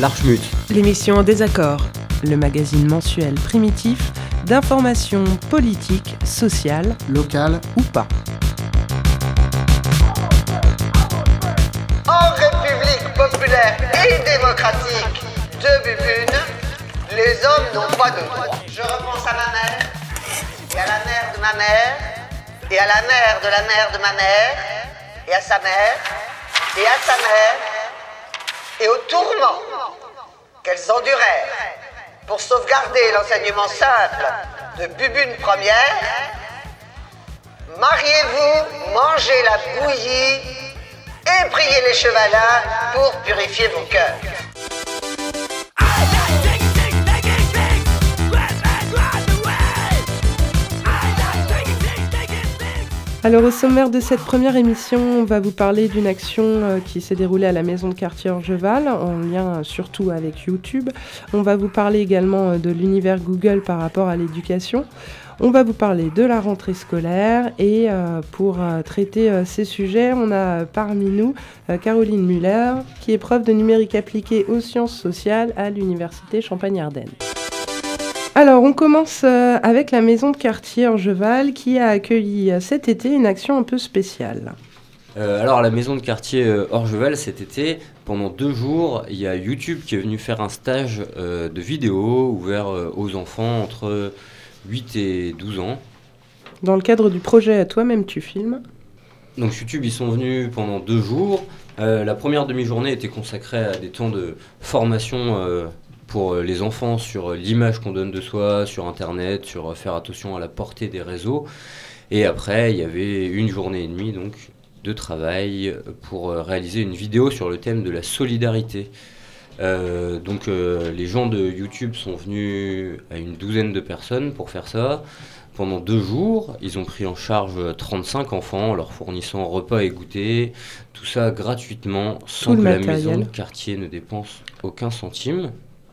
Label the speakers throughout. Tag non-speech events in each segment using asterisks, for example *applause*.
Speaker 1: L'Archmut.
Speaker 2: L'émission en désaccord, le magazine mensuel primitif d'information politique, sociale,
Speaker 3: locale
Speaker 2: ou pas.
Speaker 4: En République populaire et démocratique de Bubune, les hommes n'ont pas de droit. Je repense à ma mère, et à la mère de ma mère, et à la mère de la mère de ma mère, et à sa mère, et à sa mère, et au tourment qu'elles endurèrent pour sauvegarder l'enseignement simple de Bubune première. Mariez-vous, mangez la bouillie et priez les chevalins pour purifier vos cœurs.
Speaker 2: Alors au sommaire de cette première émission, on va vous parler d'une action euh, qui s'est déroulée à la maison de quartier Orgeval, en lien surtout avec YouTube. On va vous parler également euh, de l'univers Google par rapport à l'éducation. On va vous parler de la rentrée scolaire et euh, pour traiter ces sujets, on a parmi nous Caroline Muller, qui est prof de numérique appliqué aux sciences sociales à l'université Champagne-Ardenne. Alors, on commence euh, avec la maison de quartier Orgeval qui a accueilli euh, cet été une action un peu spéciale.
Speaker 1: Euh, alors, la maison de quartier Orgeval, cet été, pendant deux jours, il y a YouTube qui est venu faire un stage de vidéo ouvert aux enfants entre 8 et 12 ans.
Speaker 2: Dans le cadre du projet Toi-même tu filmes?
Speaker 1: Donc, YouTube, ils sont venus pendant deux jours. la première demi-journée était consacrée à des temps de formation pour euh, les enfants sur euh, l'image qu'on donne de soi sur Internet, sur euh, faire attention à la portée des réseaux. Et après, il y avait une journée et demie donc, de travail pour réaliser une vidéo sur le thème de la solidarité. donc les gens de YouTube sont venus à une douzaine de personnes pour faire ça. Pendant deux jours, ils ont pris en charge 35 enfants, leur fournissant repas et goûter, tout ça gratuitement, sans que la maison de quartier ne dépense aucun centime.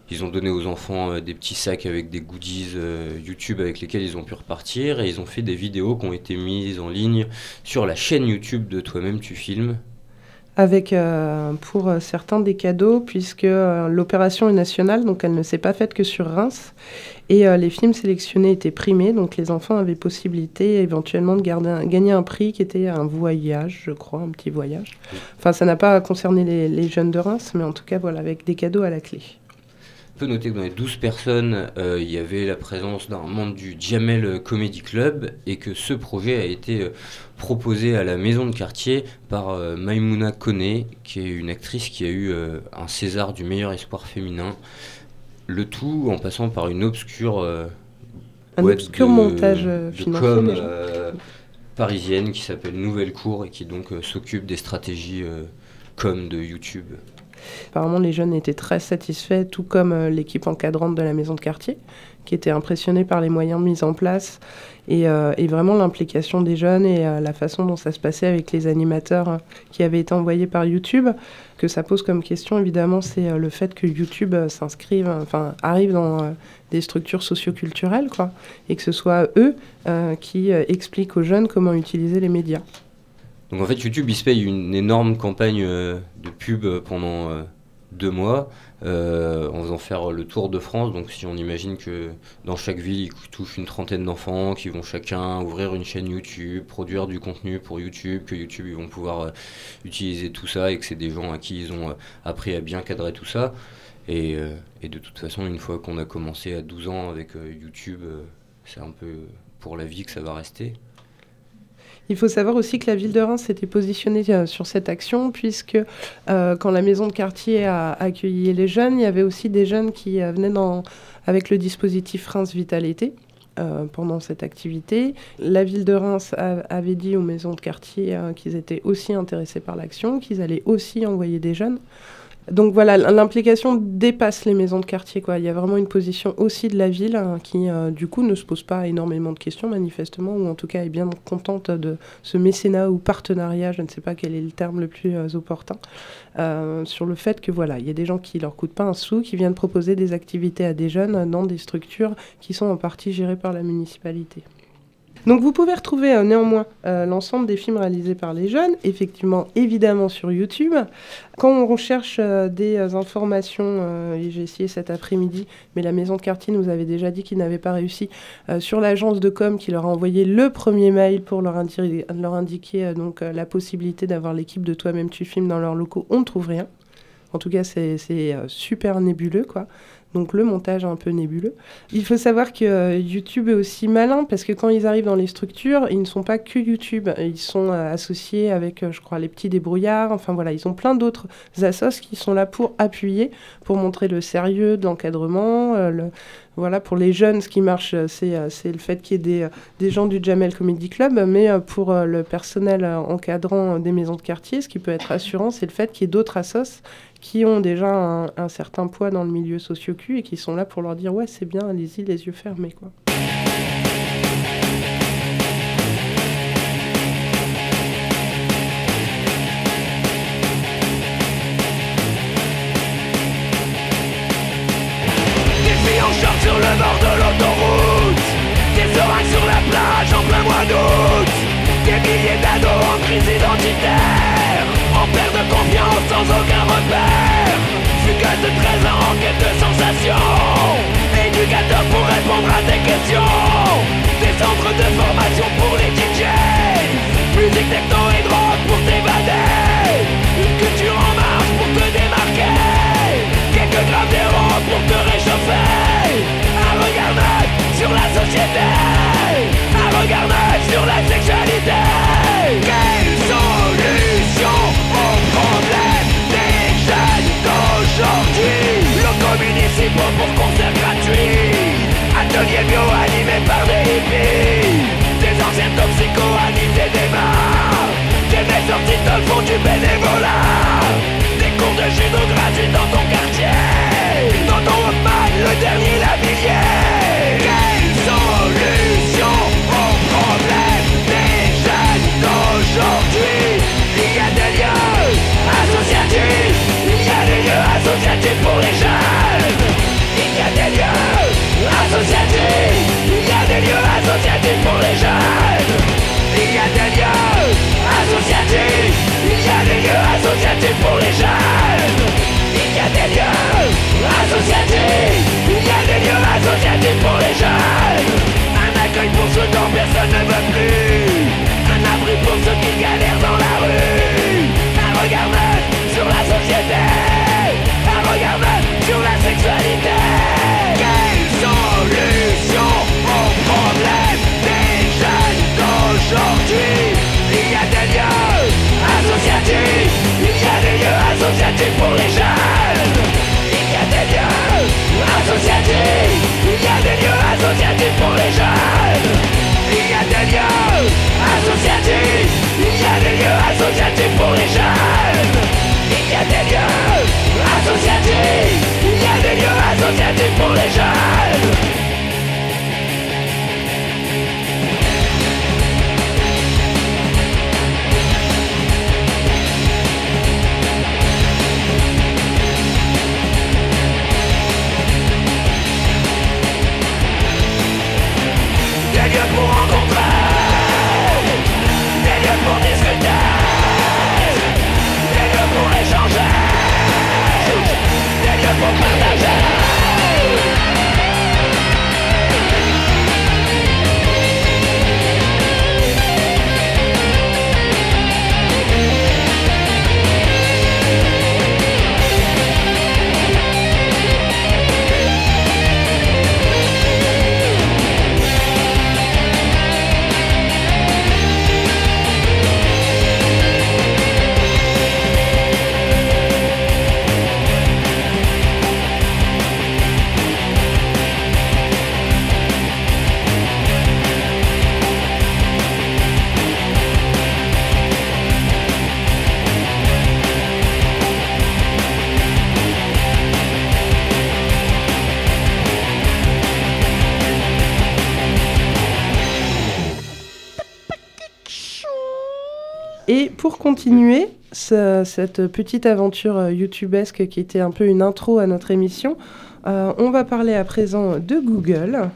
Speaker 1: Ils ont donné aux enfants euh, des petits sacs avec des goodies euh, YouTube avec lesquels ils ont pu repartir et ils ont fait des vidéos qui ont été mises en ligne sur la chaîne YouTube de Toi-même tu filmes.
Speaker 2: Avec euh, pour certains des cadeaux, puisque l'opération est nationale, donc elle ne s'est pas faite que sur Reims. Et les films sélectionnés étaient primés, donc les enfants avaient possibilité éventuellement de gagner un prix qui était un voyage, je crois, un petit voyage. Enfin, ça n'a pas concerné les, les jeunes de Reims, mais en tout cas, voilà, avec des cadeaux à la clé
Speaker 1: peut noter que dans les 12 personnes, euh, il y avait la présence d'un membre du Jamel Comedy Club et que ce projet a été euh, proposé à la maison de quartier par euh, Maimouna Kone, qui est une actrice qui a eu un César du meilleur espoir féminin. Le tout en passant par une obscure,
Speaker 2: un obscur montage
Speaker 1: financier parisienne qui s'appelle Nouvelle Cour et qui donc s'occupe des stratégies com de YouTube.
Speaker 2: Apparemment, les jeunes étaient très satisfaits, tout comme euh, l'équipe encadrante de la maison de quartier, qui était impressionnée par les moyens mis en place et, euh, vraiment l'implication des jeunes et euh, la façon dont ça se passait avec les animateurs qui avaient été envoyés par YouTube. Que ça pose comme question, évidemment, c'est le fait que YouTube s'inscrive, enfin, arrive dans des structures socioculturelles, quoi, et que ce soit eux qui expliquent aux jeunes comment utiliser les médias.
Speaker 1: Donc en fait, YouTube, il se paye une énorme campagne euh, de pub pendant euh, deux mois euh, en faisant faire le tour de France. Donc si on imagine que dans chaque ville, ils touchent une trentaine d'enfants qui vont chacun ouvrir une chaîne YouTube, produire du contenu pour YouTube, que YouTube, ils vont pouvoir utiliser tout ça et que c'est des gens à qui ils ont appris à bien cadrer tout ça. Et, et de toute façon, une fois qu'on a commencé à 12 ans avec YouTube, c'est un peu pour la vie que ça va rester.
Speaker 2: Il faut savoir aussi que la ville de Reims s'était positionnée euh, sur cette action, puisque euh, quand la maison de quartier a accueilli les jeunes, il y avait aussi des jeunes qui euh, venaient avec le dispositif Reims Vitalité. pendant cette activité. La ville de Reims avait dit aux maisons de quartier qu'ils étaient aussi intéressés par l'action, qu'ils allaient aussi envoyer des jeunes. Donc voilà, l'implication dépasse les maisons de quartier. Quoi. Il y a vraiment une position aussi de la ville hein, qui, euh, du coup, ne se pose pas énormément de questions, manifestement, ou en tout cas est bien contente de ce mécénat ou partenariat, je ne sais pas quel est le terme le plus euh, opportun, euh, sur le fait que voilà, il y a des gens qui leur coûtent pas un sou, qui viennent proposer des activités à des jeunes dans des structures qui sont en partie gérées par la municipalité. Donc vous pouvez retrouver euh, néanmoins euh, l'ensemble des films réalisés par les jeunes, effectivement évidemment sur YouTube. Quand on recherche euh, des informations, et j'ai essayé cet après-midi, mais la maison de quartier nous avait déjà dit qu'ils n'avaient pas réussi, sur l'agence de com qui leur a envoyé le premier mail pour leur, indiquer donc, la possibilité d'avoir l'équipe de Toi-même tu filmes dans leurs locaux, on ne trouve rien. En tout cas, c'est super nébuleux, quoi donc le montage un peu nébuleux. Il faut savoir que euh, YouTube est aussi malin parce que quand ils arrivent dans les structures, ils ne sont pas que YouTube, ils sont euh, associés avec, euh, je crois, les petits débrouillards, enfin voilà, ils ont plein d'autres assos qui sont là pour appuyer, pour montrer le sérieux de l'encadrement, voilà, pour les jeunes, ce qui marche, c'est, le fait qu'il y ait des, des, gens du Jamel Comedy Club, mais pour le personnel encadrant des maisons de quartier, ce qui peut être rassurant, c'est le fait qu'il y ait d'autres assos qui ont déjà un, certain poids dans le milieu socio-cu et qui sont là pour leur dire ouais c'est bien, allez-y les yeux fermés quoi.
Speaker 3: sur le bord de l'autoroute. Des seringues sur la plage en plein mois d'août. Des milliers d'ados en crise identitaire sans aucun repère. Fugace de 13 ans en quête de sensations Éducateur pour répondre à tes questions. Des centres de formation pour les DJs Musique, techno et drogue pour t'évader. Une culture en marche pour te démarquer. Quelques grammes d'héros pour te réchauffer. Regard sur la société. Un regard sur la sexualité Municipaux pour concerts gratuits Ateliers bio animés par associatifs pour les jeunes. Un accueil pour ceux dont personne ne veut plus. Un abri pour ceux qui galèrent dans la rue. Un regard neuf sur la société. Un regard neuf sur la sexualité. Quelle solution au problème des jeunes d'aujourd'hui? Il y a des lieux associatifs. Il y a des lieux associatifs pour les jeunes. Il y a des lieux associatifs associatifs pour les jeunes. Il y a des lieux associatifs Il y a des lieux associatifs pour les jeunes. Il y a des lieux associatifs Il y a des lieux associatifs pour les jeunes
Speaker 2: continuer cette petite aventure euh, youtubesque qui était un peu une intro à notre émission, euh, on va parler à présent de Google,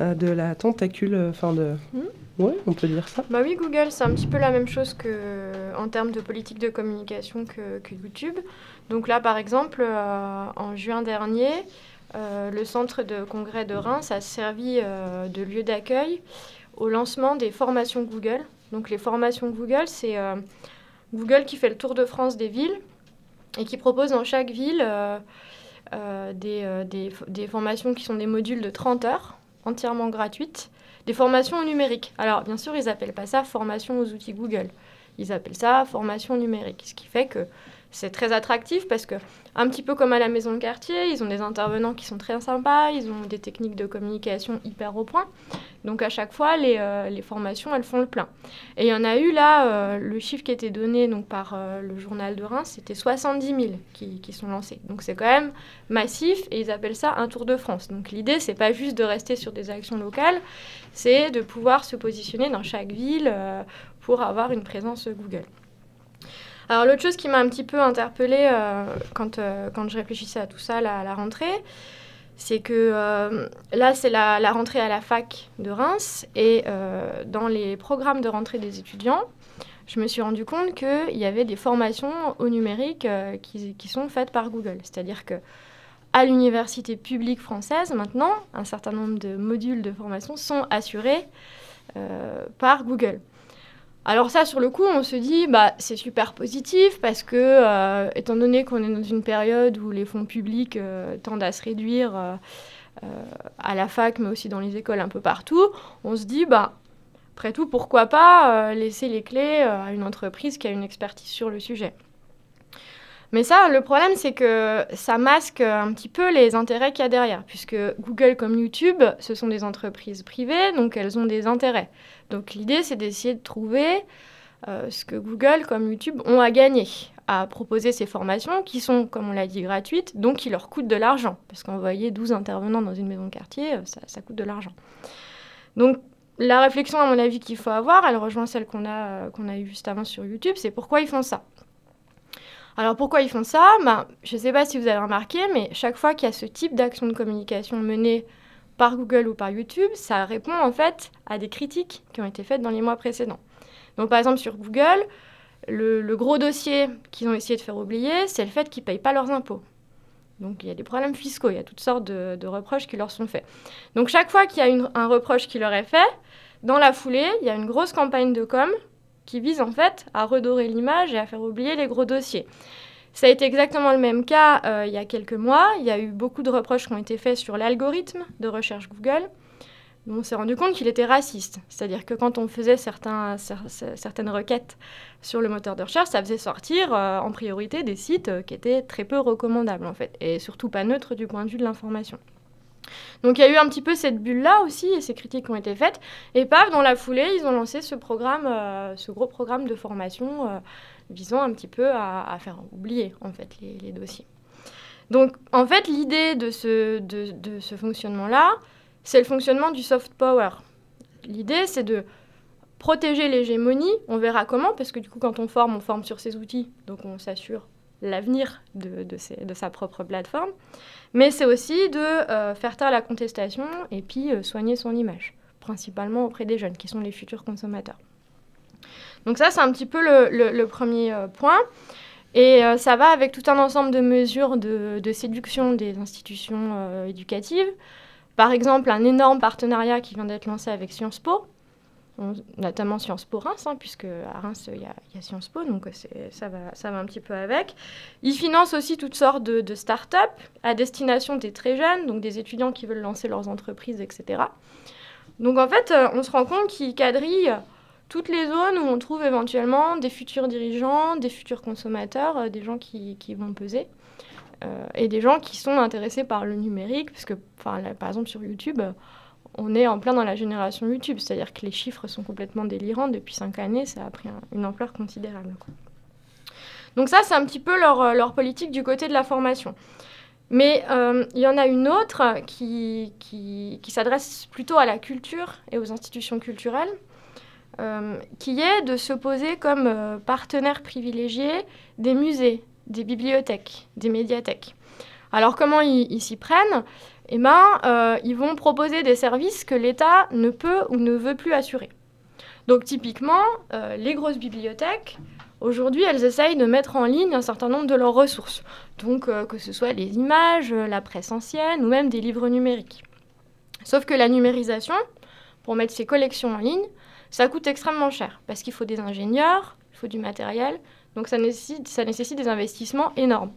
Speaker 2: euh, de la tentacule, enfin de... Oui, on peut dire ça.
Speaker 5: Bah oui, Google, c'est un petit peu la même chose que en termes de politique de communication que, que YouTube. Donc là, par exemple, euh, en juin dernier, euh, le centre de congrès de Reims a servi euh, de lieu d'accueil au lancement des formations Google. Donc les formations Google, c'est Google qui fait le tour de France des villes et qui propose dans chaque ville des, des, des formations qui sont des modules de 30 heures entièrement gratuites des formations numériques. Alors, bien sûr, ils n'appellent pas ça formation aux outils Google. Ils appellent ça formation numérique. Ce qui fait que c'est très attractif parce que, un petit peu comme à la maison de quartier, ils ont des intervenants qui sont très sympas, ils ont des techniques de communication hyper au point. Donc à chaque fois, les, euh, les formations, elles font le plein. Et il y en a eu là, euh, le chiffre qui était donné donc, par euh, le journal de Reims, c'était 70 000 qui, qui, sont lancés. Donc c'est quand même massif et ils appellent ça un Tour de France. Donc l'idée, c'est pas juste de rester sur des actions locales, c'est de pouvoir se positionner dans chaque ville pour avoir une présence Google. Alors l'autre chose qui m'a un petit peu interpellée euh, quand, euh, quand je réfléchissais à tout ça, la, la rentrée, c'est que euh, là, c'est la, la, rentrée à la fac de Reims, et dans les programmes de rentrée des étudiants, je me suis rendu compte qu'il y avait des formations au numérique qui, qui, sont faites par Google. C'est-à-dire que à l'université publique française, maintenant, un certain nombre de modules de formation sont assurés par Google. Alors ça, sur le coup, on se dit, bah, c'est super positif parce que, euh, étant donné qu'on est dans une période où les fonds publics euh, tendent à se réduire euh, à la fac, mais aussi dans les écoles un peu partout, on se dit, bah, après tout, pourquoi pas laisser les clés à une entreprise qui a une expertise sur le sujet. Mais ça, le problème, c'est que ça masque un petit peu les intérêts qu'il y a derrière, puisque Google comme YouTube, ce sont des entreprises privées, donc elles ont des intérêts. Donc l'idée, c'est d'essayer de trouver euh, ce que Google comme YouTube ont à gagner à proposer ces formations qui sont, comme on l'a dit, gratuites, donc qui leur coûtent de l'argent. Parce qu'envoyer 12 intervenants dans une maison de quartier, euh, ça, coûte de l'argent. Donc la réflexion, à mon avis, qu'il faut avoir, elle rejoint celle qu'on a, euh, a eue juste avant sur YouTube, c'est pourquoi ils font ça. Alors pourquoi ils font ça? Ben, Je ne sais pas si vous avez remarqué, mais chaque fois qu'il y a ce type d'action de communication menée par Google ou par YouTube, ça répond en fait à des critiques qui ont été faites dans les mois précédents. Donc par exemple sur Google, le, gros dossier qu'ils ont essayé de faire oublier, c'est le fait qu'ils ne payent pas leurs impôts. Donc il y a des problèmes fiscaux, il y a toutes sortes de, reproches qui leur sont faits. Donc chaque fois qu'il y a un reproche qui leur est fait, dans la foulée, il y a une grosse campagne de com qui vise en fait à redorer l'image et à faire oublier les gros dossiers. Ça a été exactement le même cas euh, il y a quelques mois. Il y a eu beaucoup de reproches qui ont été faits sur l'algorithme de recherche Google. On s'est rendu compte qu'il était raciste. C'est-à-dire que quand on faisait certaines requêtes sur le moteur de recherche, ça faisait sortir euh, en priorité des sites euh, qui étaient très peu recommandables en fait, et surtout pas neutres du point de vue de l'information. Donc il y a eu un petit peu cette bulle-là aussi, et ces critiques ont été faites. Et paf, dans la foulée, ils ont lancé ce programme, ce gros programme de formation visant un petit peu à, faire oublier en fait les, dossiers. Donc en fait, l'idée de ce, de, ce fonctionnement-là, c'est le fonctionnement du soft power. L'idée, c'est de protéger l'hégémonie, on verra comment, parce que du coup, quand on forme, on forme sur ces outils, donc on s'assure l'avenir de, de, de, sa propre plateforme. Mais c'est aussi de euh, faire taire la contestation et puis euh, soigner son image, principalement auprès des jeunes, qui sont les futurs consommateurs. Donc ça, c'est un petit peu le, premier euh, point. Et ça va avec tout un ensemble de mesures de, séduction des institutions éducatives. Par exemple, un énorme partenariat qui vient d'être lancé avec Sciences Po, notamment Sciences Po Reims, hein, puisque à Reims, il y, a Sciences Po, donc ça va, un petit peu avec. Ils financent aussi toutes sortes de, de start-up à destination des très jeunes, donc des étudiants qui veulent lancer leurs entreprises, etc. Donc en fait, euh, on se rend compte qu'ils quadrillent toutes les zones où on trouve éventuellement des futurs dirigeants, des futurs consommateurs, euh, des gens qui, qui vont peser. Euh, et des gens qui sont intéressés par le numérique, parce que, par exemple, sur YouTube, on est en plein dans la génération YouTube, c'est-à-dire que les chiffres sont complètement délirants. Depuis cinq années, ça a pris une ampleur considérable. Donc ça, c'est un petit peu euh, leur, politique du côté de la formation. Mais il y en a une autre qui, qui, s'adresse plutôt à la culture et aux institutions culturelles, qui est de se poser comme partenaire privilégié des musées, des bibliothèques, des médiathèques. Alors comment ils s'y prennent? Eh ben, euh, ils vont proposer des services que l'État ne peut ou ne veut plus assurer. Donc typiquement, euh, les grosses bibliothèques, aujourd'hui, elles essayent de mettre en ligne un certain nombre de leurs ressources. Donc euh, que ce soit les images, la presse ancienne ou même des livres numériques. Sauf que la numérisation, pour mettre ces collections en ligne, ça coûte extrêmement cher parce qu'il faut des ingénieurs, il faut du matériel, donc ça nécessite, des investissements énormes.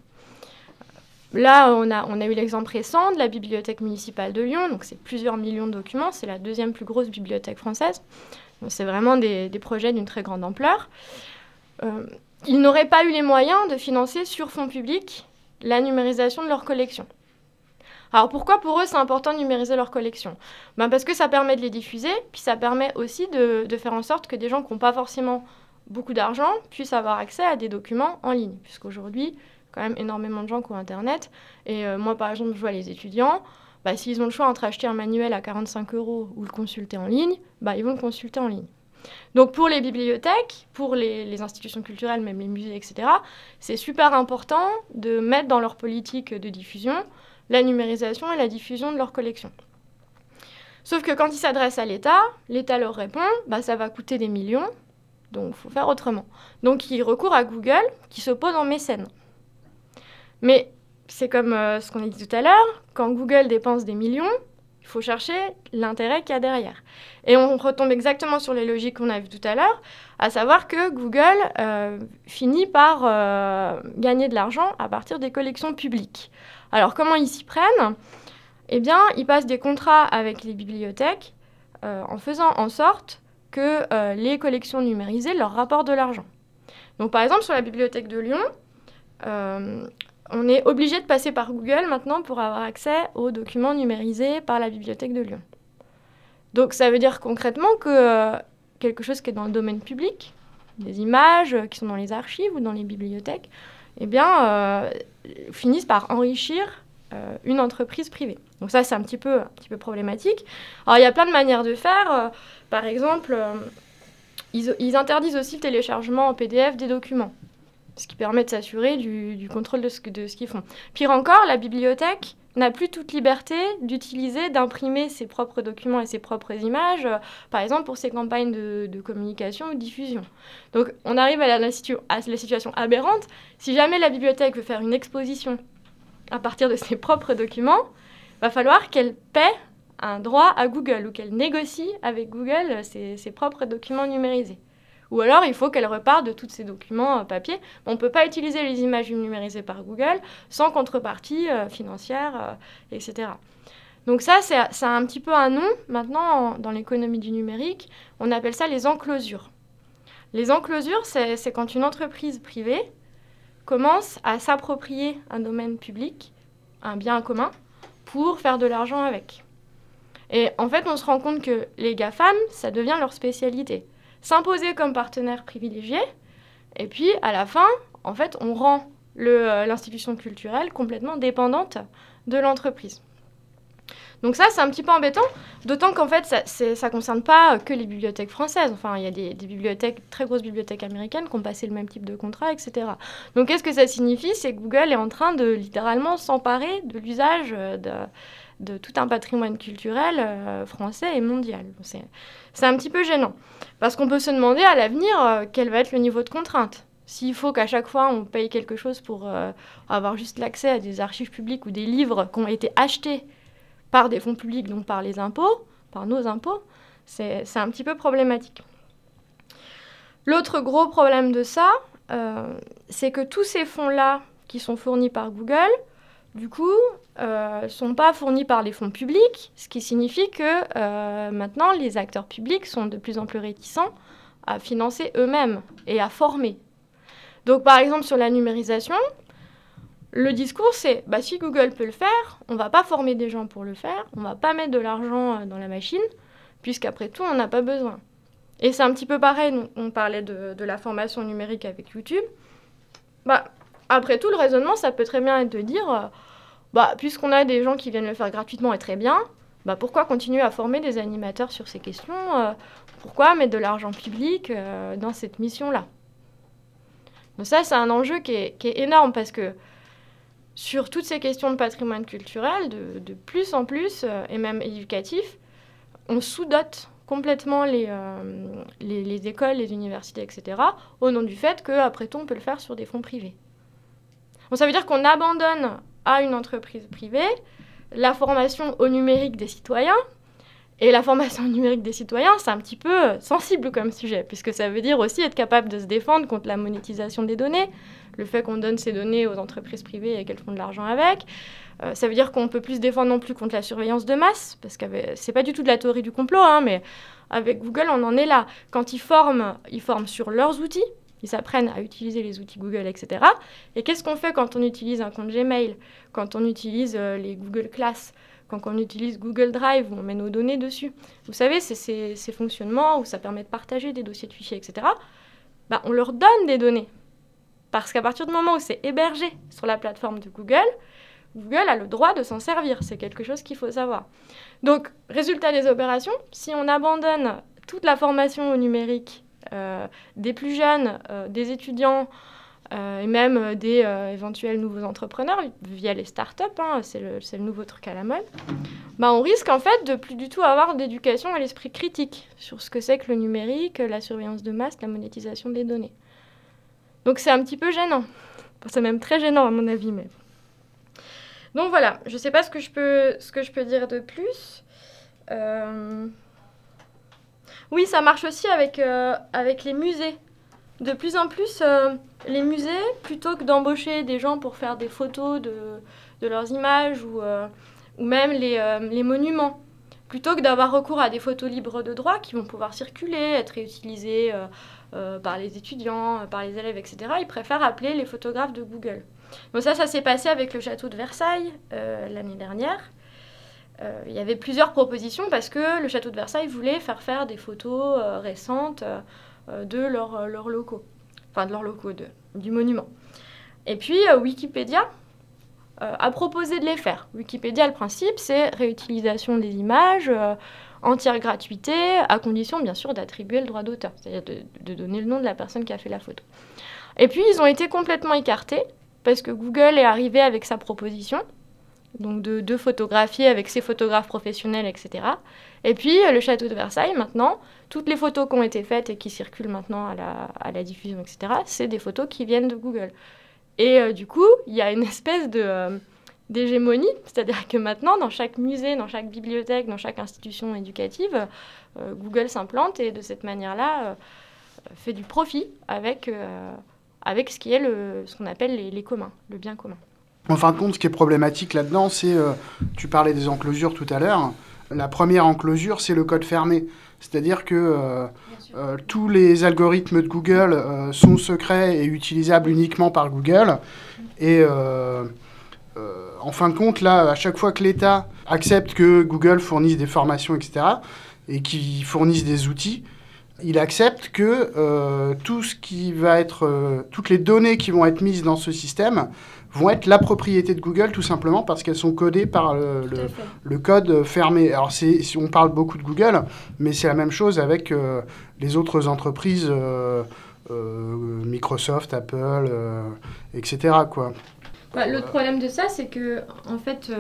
Speaker 5: Là, on a, eu l'exemple récent de la bibliothèque municipale de Lyon, donc c'est plusieurs millions de documents, c'est la deuxième plus grosse bibliothèque française. C'est vraiment des, projets d'une très grande ampleur. Euh, ils n'auraient pas eu les moyens de financer sur fonds publics la numérisation de leur collection. Alors pourquoi pour eux c'est important de numériser leur collection? Ben Parce que ça permet de les diffuser, puis ça permet aussi de, faire en sorte que des gens qui n'ont pas forcément beaucoup d'argent puissent avoir accès à des documents en ligne, puisqu'aujourd'hui, quand même énormément de gens qui ont Internet. Et euh, moi, par exemple, je vois les étudiants, bah, s'ils ont le choix entre acheter un manuel à 45 euros ou le consulter en ligne, bah, ils vont le consulter en ligne. Donc pour les bibliothèques, pour les institutions culturelles, même les musées, etc., c'est super important de mettre dans leur politique de diffusion la numérisation et la diffusion de leur collection. Sauf que quand ils s'adressent à l'État, l'État leur répond bah, ça va coûter des millions, donc il faut faire autrement. Donc ils recourent à Google qui s'oppose en mécène. Mais c'est comme euh, ce qu'on a dit tout à l'heure, quand Google dépense des millions, il faut chercher l'intérêt qu'il y a derrière. Et on retombe exactement sur les logiques qu'on a vues tout à l'heure, à savoir que Google euh, finit par euh, gagner de l'argent à partir des collections publiques. Alors comment ils s'y prennent? Eh bien, ils passent des contrats avec les bibliothèques euh, en faisant en sorte que euh, les collections numérisées leur rapportent de l'argent. Donc par exemple, sur la bibliothèque de Lyon, euh, on est obligé de passer par Google maintenant pour avoir accès aux documents numérisés par la bibliothèque de Lyon. Donc ça veut dire concrètement que quelque chose qui est dans le domaine public, des images qui sont dans les archives ou dans les bibliothèques, eh bien, euh, finissent par enrichir euh, une entreprise privée. Donc ça, c'est un petit peu, un petit peu problématique. Alors il y a plein de manières de faire. Euh, par exemple, ils interdisent aussi le téléchargement en PDF des documents ce qui permet de s'assurer du, contrôle de ce, qu'ils font. Pire encore, la bibliothèque n'a plus toute liberté d'utiliser, d'imprimer ses propres documents et ses propres images, euh, par exemple pour ses campagnes de, communication ou diffusion. Donc on arrive à la, situation aberrante. Si jamais la bibliothèque veut faire une exposition à partir de ses propres documents, va falloir qu'elle paie un droit à Google ou qu'elle négocie avec Google euh, ses propres documents numérisés. Ou alors, il faut qu'elle reparte de tous ces documents euh, papier. On ne peut pas utiliser les images numérisées par Google sans contrepartie euh, financière, euh, etc. Donc ça, c'est un petit peu un nom maintenant en- dans l'économie du numérique. On appelle ça les enclosures. Les enclosures, c'est quand une entreprise privée commence à s'approprier un domaine public, un bien commun, pour faire de l'argent avec. Et en fait, on se rend compte que les GAFAM, ça devient leur spécialité s'imposer comme partenaire privilégié, et puis à la fin, en fait, on rend euh, l'institution culturelle complètement dépendante de l'entreprise. Donc ça, c'est un petit peu embêtant, d'autant qu'en fait, ça ne concerne pas que les bibliothèques françaises. Enfin, il y a des, des bibliothèques, très grosses bibliothèques américaines qui ont passé le même type de contrat, etc. Donc qu'est-ce que ça signifie? C'est que Google est en train de littéralement s'emparer de l'usage euh, de, de tout un patrimoine culturel euh, français et mondial. C'est, un petit peu gênant. Parce qu'on peut se demander à l'avenir euh, quel va être le niveau de contrainte. S'il faut qu'à chaque fois on paye quelque chose pour euh, avoir juste l'accès à des archives publiques ou des livres qui ont été achetés par des fonds publics, donc par les impôts, par nos impôts, c'est, un petit peu problématique. L'autre gros problème de ça, c'est que tous ces fonds-là qui sont fournis par Google, du coup, ne sont pas fournis par les fonds publics, ce qui signifie que euh, maintenant les acteurs publics sont de plus en plus réticents à financer eux-mêmes et à former. Donc par exemple sur la numérisation, le discours c'est bah, si Google peut le faire, on va pas former des gens pour le faire, on va pas mettre de l'argent euh, dans la machine, puisqu'après tout on n'a pas besoin. Et c'est un petit peu pareil, on, on parlait de, de la formation numérique avec YouTube. Bah, après tout, le raisonnement, ça peut très bien être de dire, euh, bah, puisqu'on a des gens qui viennent le faire gratuitement et très bien, bah, pourquoi continuer à former des animateurs sur ces questions euh, Pourquoi mettre de l'argent public euh, dans cette mission-là? Donc ça, c'est un enjeu qui est, énorme parce que sur toutes ces questions de patrimoine culturel, de, plus en plus, et même éducatif, on sous-dote complètement les, les, les écoles, les universités, etc., au nom du fait qu'après tout, on peut le faire sur des fonds privés. Bon, ça veut dire qu'on abandonne à une entreprise privée la formation au numérique des citoyens. Et la formation au numérique des citoyens, c'est un petit peu sensible comme sujet, puisque ça veut dire aussi être capable de se défendre contre la monétisation des données, le fait qu'on donne ces données aux entreprises privées et qu'elles font de l'argent avec. Euh, ça veut dire qu'on peut plus se défendre non plus contre la surveillance de masse, parce que c'est pas du tout de la théorie du complot, hein, mais avec Google, on en est là. Quand ils forment, ils forment sur leurs outils, ils s'apprennent à utiliser les outils Google, etc. Et qu'est-ce qu'on fait quand on utilise un compte Gmail, quand on utilise euh, les Google Class, quand on utilise Google Drive, où on met nos données dessus? Vous savez, c'est ces, ces, fonctionnements où ça permet de partager des dossiers de fichiers, etc. Bah, on leur donne des données. Parce qu'à partir du moment où c'est hébergé sur la plateforme de Google, Google a le droit de s'en servir. C'est quelque chose qu'il faut savoir. Donc, résultat des opérations, si on abandonne toute la formation au numérique des plus jeunes, euh, des étudiants euh, et même des éventuels nouveaux entrepreneurs via les startups, hein, c'est le, nouveau truc à la mode, bah, on risque en fait de plus du tout avoir d'éducation à l'esprit critique sur ce que c'est que le numérique, la surveillance de masse, la monétisation des données. Donc c'est un petit peu gênant. C'est même très gênant à mon avis. Mais... Donc voilà, je ne sais pas ce que je peux, ce que je peux dire de plus. Euh... Oui, ça marche aussi avec, euh, avec les musées. De plus en plus, euh, les musées, plutôt que d'embaucher des gens pour faire des photos de, de leurs images ou, euh, ou même les, les, monuments, plutôt que d'avoir recours à des photos libres de droit qui vont pouvoir circuler, être réutilisées par les étudiants, par les élèves, etc., ils préfèrent appeler les photographes de Google. Donc ça, ça s'est passé avec le château de Versailles l'année dernière. Euh, il y avait plusieurs propositions parce que le château de Versailles voulait faire faire des photos euh, récentes euh, de leurs leur locaux, enfin de leurs locaux, du monument. Et puis Wikipédia a proposé de les faire. Wikipédia, le principe, c'est réutilisation des images, entière gratuité, à condition bien sûr d'attribuer le droit d'auteur, c'est-à-dire de donner le nom de la personne qui a fait la photo. Et puis ils ont été complètement écartés parce que Google est arrivé avec sa proposition donc de, photographier avec ses photographes professionnels, etc. Et puis le château de Versailles, maintenant, toutes les photos qui ont été faites et qui circulent maintenant à la, diffusion, etc., c'est des photos qui viennent de Google. Et euh, du coup, il y a une *laughs* espèce de... Euh, d'hégémonie, c'est-à-dire que maintenant, dans chaque musée, dans chaque bibliothèque, dans chaque institution éducative, euh, Google s'implante et de cette manière-là fait du profit avec, avec ce qu'on appelle les communs, le bien commun.
Speaker 6: En fin de compte, ce qui est problématique là-dedans, c'est, euh, tu parlais des enclosures tout à l'heure, la première enclosure, c'est le code fermé. C'est-à-dire que euh, euh, tous les algorithmes de Google sont secrets et utilisables uniquement par Google. Et en fin de compte, là, à chaque fois que l'État accepte que Google fournisse des formations, etc., et qu'il fournisse des outils, il accepte que tout ce qui va être, toutes les données qui vont être mises dans ce système vont être la propriété de Google tout simplement parce qu'elles sont codées par le, le, le, code fermé. Alors c'est, on parle beaucoup de Google, mais c'est la même chose avec euh, les autres entreprises, euh, euh, Microsoft, Apple, etc. Quoi.
Speaker 5: Bah, L'autre problème de ça, c'est que en fait,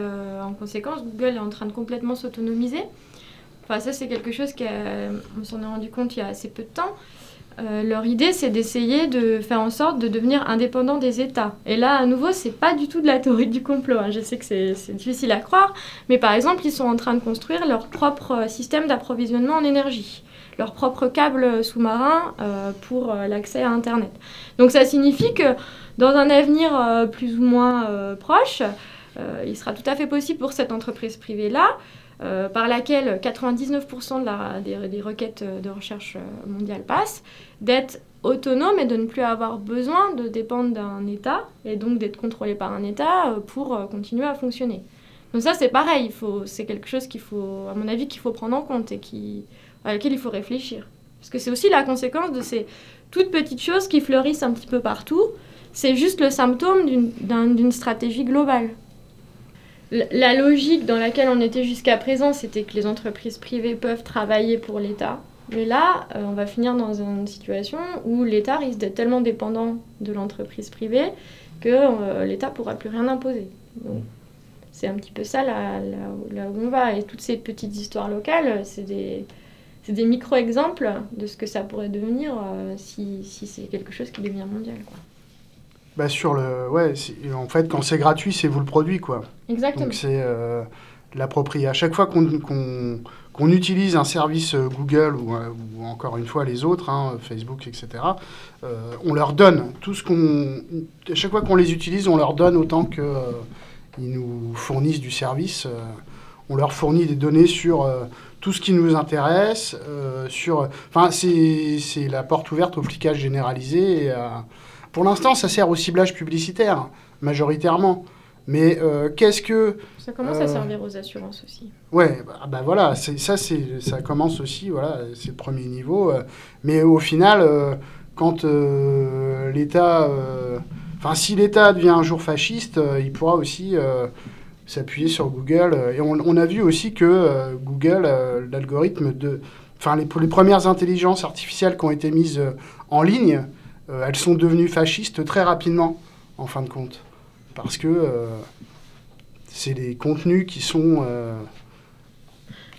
Speaker 5: en conséquence, Google est en train de complètement s'autonomiser. Enfin, ça, c'est quelque chose qu'on s'en est rendu compte il y a assez peu de temps. Euh, leur idée, c'est d'essayer de faire en sorte de devenir indépendant des États. Et là, à nouveau, c'est pas du tout de la théorie du complot. Hein. Je sais que c'est difficile à croire, mais par exemple, ils sont en train de construire leur propre système d'approvisionnement en énergie, leur propre câble sous-marin euh, pour euh, l'accès à Internet. Donc ça signifie que dans un avenir euh, plus ou moins euh, proche, euh, il sera tout à fait possible pour cette entreprise privée-là euh, par laquelle 99% de la, des, requêtes de recherche mondiale passent, d'être autonome et de ne plus avoir besoin de dépendre d'un État et donc d'être contrôlé par un État pour continuer à fonctionner. Donc ça c'est pareil, c'est quelque chose qu'il faut, à mon avis, qu'il faut prendre en compte et à laquelle il faut réfléchir. Parce que c'est aussi la conséquence de ces toutes petites choses qui fleurissent un petit peu partout. C'est juste le symptôme d'une stratégie globale la logique dans laquelle on était jusqu'à présent, c'était que les entreprises privées peuvent travailler pour l'État. Mais là, euh, on va finir dans une situation où l'État risque d'être tellement dépendant de l'entreprise privée que euh, l'État ne pourra plus rien imposer. C'est un petit peu ça là, où on va. Et toutes ces petites histoires locales, c'est des, micro-exemples de ce que ça pourrait devenir si, si c'est quelque chose qui devient mondial.
Speaker 6: Bah sur le... Ouais, en fait, quand c'est gratuit, c'est vous le produit, quoi.
Speaker 5: Exactement.
Speaker 6: Donc c'est l'approprier. À chaque fois qu'on qu'on utilise un service euh, Google euh, ou, encore une fois les autres, hein, Facebook, etc., euh, on leur donne tout ce qu'on. À chaque fois qu'on les utilise, on leur donne autant qu'ils nous fournissent du service. on leur fournit des données sur tout ce qui nous intéresse. sur, enfin, c'est la porte ouverte au flicage généralisé. Pour l'instant, ça sert au ciblage publicitaire, majoritairement. Mais euh, qu'est-ce que...
Speaker 5: Ça commence à euh, servir aux assurances aussi.
Speaker 6: Ouais, bah, bah voilà, ça, ça commence aussi, voilà, c'est le premier niveau. Euh. mais au final, quand l'État... Enfin, si l'État devient un jour fasciste, il pourra aussi s'appuyer sur Google. Et on, a vu aussi que Google, l'algorithme de... Enfin, les, les premières intelligences artificielles qui ont été mises en ligne, elles sont devenues fascistes très rapidement, en fin de compte parce que euh, c'est des contenus qui sont. Euh,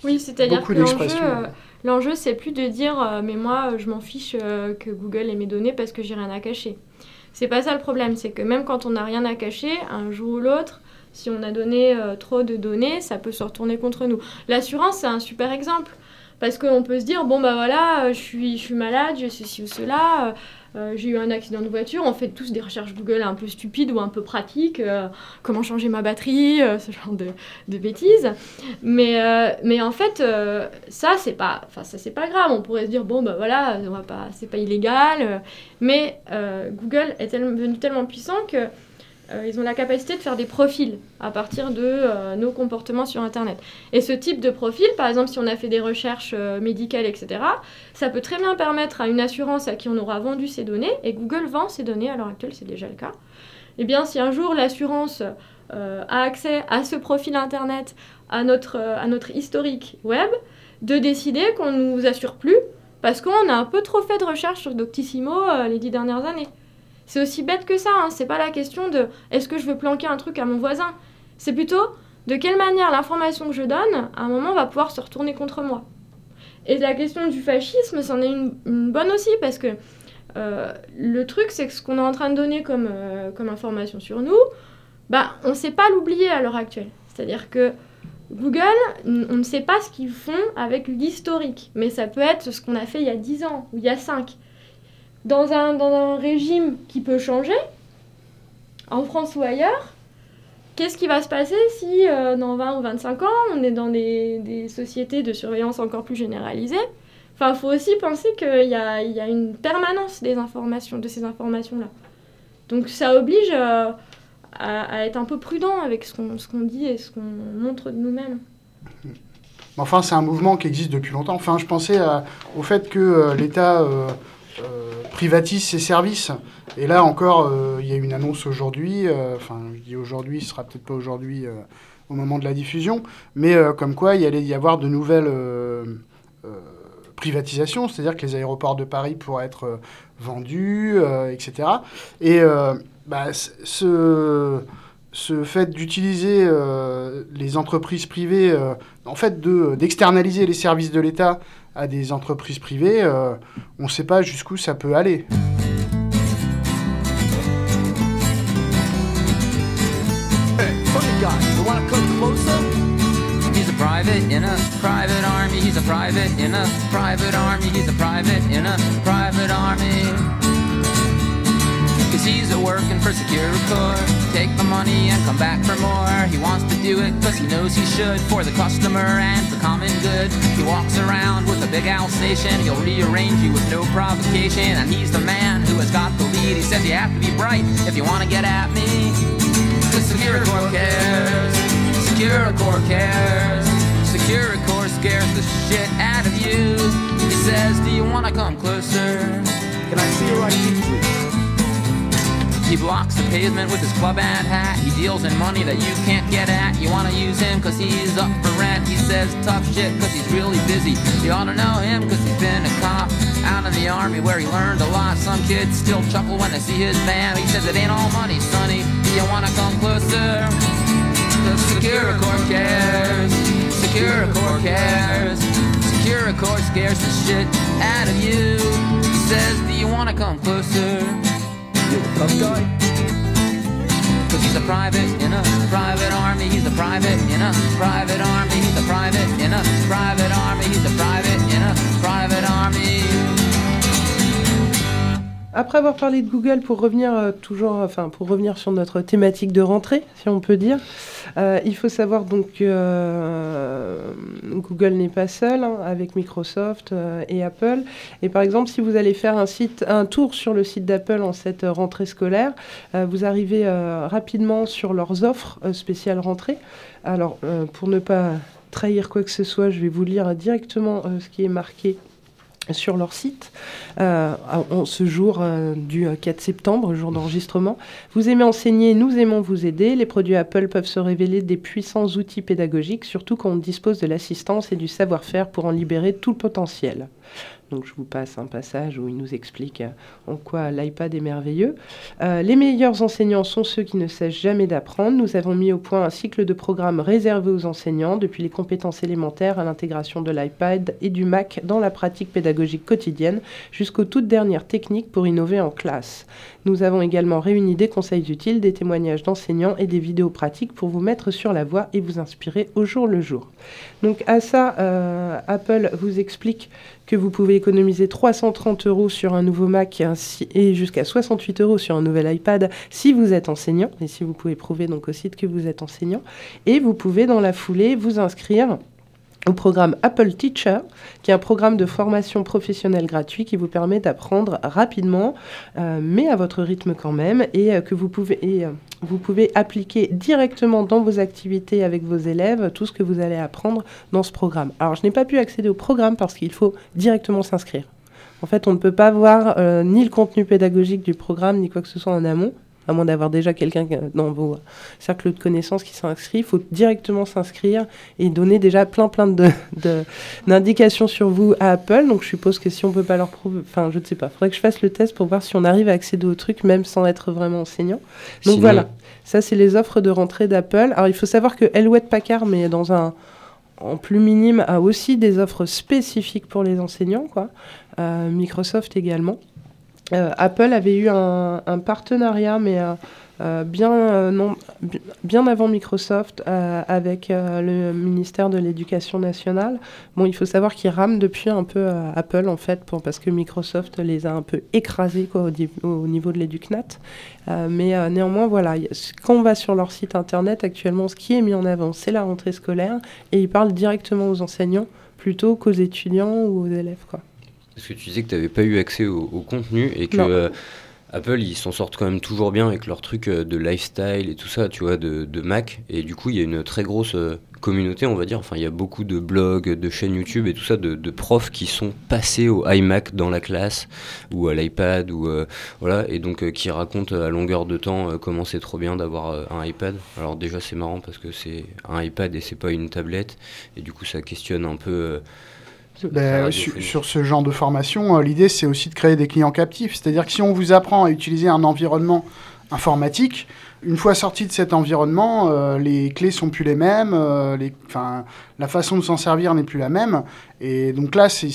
Speaker 5: oui, c'est-à-dire que l'enjeu, euh, l'enjeu, c'est plus de dire mais moi, je m'en fiche que Google ait mes données parce que j'ai rien à cacher. C'est pas ça le problème, c'est que même quand on n'a rien à cacher, un jour ou l'autre, si on a donné trop de données, ça peut se retourner contre nous. L'assurance, c'est un super exemple. Parce qu'on peut se dire, bon, bah voilà, je suis, je suis malade, j'ai ceci ou cela, euh, j'ai eu un accident de voiture, on fait tous des recherches Google un peu stupides ou un peu pratiques, euh, comment changer ma batterie, euh, ce genre de, bêtises. Mais, mais en fait, ça, c'est pas, ça, c'est pas grave. On pourrait se dire, bon, bah voilà, on va pas, c'est pas illégal. mais Google est devenu tellement puissant que euh, ils ont la capacité de faire des profils à partir de euh, nos comportements sur Internet. Et ce type de profil, par exemple, si on a fait des recherches euh, médicales, etc., ça peut très bien permettre à une assurance à qui on aura vendu ces données, et Google vend ces données, à l'heure actuelle c'est déjà le cas, eh bien si un jour l'assurance a accès à ce profil Internet, à notre, à notre historique web, de décider qu'on ne nous assure plus parce qu'on a un peu trop fait de recherches sur Doctissimo les dix dernières années. C'est aussi bête que ça, hein. c'est pas la question de est-ce que je veux planquer un truc à mon voisin. C'est plutôt de quelle manière l'information que je donne, à un moment, va pouvoir se retourner contre moi. Et la question du fascisme, c'en est une, bonne aussi, parce que euh, le truc, c'est que ce qu'on est en train de donner comme, euh, information sur nous, bah, on ne sait pas l'oublier à l'heure actuelle. C'est-à-dire que Google, on ne sait pas ce qu'ils font avec l'historique, mais ça peut être ce qu'on a fait il y a 10 ans ou il y a 5 dans un, dans un régime qui peut changer, en France ou ailleurs, qu'est-ce qui va se passer si euh, dans 20 ou 25 ans, on est dans des, des sociétés de surveillance encore plus généralisées? Enfin, il faut aussi penser qu'il y a, y a, une permanence des informations, de ces informations-là. Donc ça oblige euh, à, être un peu prudent avec ce qu'on qu'on dit et ce qu'on montre de nous-mêmes.
Speaker 6: Enfin, c'est un mouvement qui existe depuis longtemps. Enfin, je pensais au fait que euh, l'État privatise ses services. Et là encore, euh, il y a une annonce aujourd'hui, euh, enfin je dis aujourd'hui, ce sera peut-être pas aujourd'hui euh, au moment de la diffusion, mais comme quoi il allait y avoir de nouvelles privatisations, c'est-à-dire que les aéroports de Paris pourraient être vendus, etc. Et bah, ce ce fait d'utiliser les entreprises privées, en fait d'externaliser les services de l'État à des entreprises privées, euh, on ne sait pas jusqu'où ça peut aller. He's a private in a private army. He's a private in a private army. He's a private in a private army. A working for Securicor. Take the money and come back for more. He wants to do it cause he knows he should. For the customer and the common good. He walks around with a big Alsatian. He'll rearrange you with no provocation. And he's the man who has got the lead. He says you have to be bright if you want to get at me. Cause Securicor cares. Securicor cares. Securicor scares the shit out of you. He says, Do you want to come closer? Can I see your ID, please? He blocks the pavement with his club and hat. He deals in money that you can't get at. You wanna use him cause he's up for rent. He says tough shit cause he's really busy. You ought to know him cause he's been a cop out in the army where he learned a lot. Some kids still chuckle when they see his band. He says it ain't all money, sonny. Do you wanna come closer? The Securicor cares. Securicor cares.
Speaker 7: course, scares the shit out of you. He says, Do you wanna come closer? You a tough guy? Cause he's a private in a private army. He's a private in a private army. He's a private in a private army. He's a private in a private army.
Speaker 2: Après avoir parlé de Google, pour revenir euh, toujours, enfin pour revenir sur notre thématique de rentrée, si on peut dire, euh, il faut savoir donc que euh, Google n'est pas seul hein, avec Microsoft et Apple. Et par exemple, si vous allez faire un un tour sur le site d'Apple en cette rentrée scolaire, vous arrivez rapidement sur leurs offres spéciales rentrée. Alors, pour ne pas trahir quoi que ce soit, je vais vous lire directement ce qui est marqué sur leur site euh, ce jour euh, du euh, 4 septembre, jour d'enregistrement. Vous aimez enseigner, nous aimons vous aider. Les produits Apple peuvent se révéler des puissants outils pédagogiques, surtout quand on dispose de l'assistance et du savoir-faire pour en libérer tout le potentiel. Donc je vous passe un passage où il nous explique euh, en quoi l'iPad est merveilleux. Euh, les meilleurs enseignants sont ceux qui ne cessent jamais d'apprendre. Nous avons mis au point un cycle de programmes réservé aux enseignants, depuis les compétences élémentaires à l'intégration de l'iPad et du Mac dans la pratique pédagogique quotidienne, jusqu'aux toutes dernières techniques pour innover en classe. Nous avons également réuni des conseils utiles, des témoignages d'enseignants et des vidéos pratiques pour vous mettre sur la voie et vous inspirer au jour le jour. Donc à ça, euh, Apple vous explique que vous pouvez économiser 330 euros sur un nouveau Mac et, jusqu'à 68 euros sur un nouvel iPad si vous êtes enseignant et si vous pouvez prouver donc au site que vous êtes enseignant. Et vous pouvez dans la foulée vous inscrire au programme Apple Teacher, qui est un programme de formation professionnelle gratuit qui vous permet d'apprendre rapidement, euh, mais à votre rythme quand même, et euh, que vous pouvez, euh, vous pouvez appliquer directement dans vos activités avec vos élèves tout ce que vous allez apprendre dans ce programme. Alors, je n'ai pas pu accéder au programme parce qu'il faut directement s'inscrire. En fait, on ne peut pas voir euh, ni le contenu pédagogique du programme, ni quoi que ce soit en amont, à moins d'avoir déjà quelqu'un dans vos cercles de connaissances qui s'inscrit. Il faut directement s'inscrire et donner déjà plein plein de, de- d'indications sur vous à Apple. Donc je suppose que si on peut pas leur prouver, enfin je ne sais pas, faudrait que je fasse le test pour voir si on arrive à accéder au truc même sans être vraiment enseignant. Donc
Speaker 1: Sinon-
Speaker 2: voilà, ça c'est les offres de rentrée d'Apple. Alors il faut savoir que Elwet Packard, mais dans un en plus minime, a aussi des offres spécifiques pour les enseignants, quoi. Euh, Microsoft également. Euh, Apple avait eu un, partenariat, mais euh, euh, bien, bien avant Microsoft, avec le ministère de l'Éducation nationale. Bon, il faut savoir qu'ils rament depuis un peu Apple, en fait, parce que Microsoft les a un peu écrasés au, niveau de l'EducNat. Euh, mais néanmoins, voilà, quand on va sur leur site internet, actuellement, ce qui est mis en avant, c'est la rentrée scolaire, et ils parlent directement aux enseignants plutôt qu'aux étudiants ou aux élèves, quoi.
Speaker 1: Parce que tu disais que tu n'avais pas eu accès au, au contenu et que euh, Apple, ils s'en sortent quand même toujours bien avec leur truc euh, de lifestyle et tout ça, tu vois, de, de Mac. Et du coup, il y a une très grosse euh, communauté, on va dire. Enfin, il y a beaucoup de blogs, de chaînes YouTube et tout ça, de, de profs qui sont passés au iMac dans la classe ou à l'iPad ou euh, voilà, et donc euh, qui racontent à longueur de temps euh, comment c'est trop bien d'avoir un iPad. Alors déjà, c'est marrant parce que c'est un iPad et c'est pas une tablette, et du coup, ça questionne un peu.
Speaker 6: Ben, sur ce genre de formation, euh, l'idée c'est aussi de créer des clients captifs. C'est-à-dire que si on vous apprend à utiliser un environnement informatique, une fois sorti de cet environnement, euh, les clés sont plus les mêmes, euh, les, la façon de s'en servir n'est plus la même. Et donc là, c'est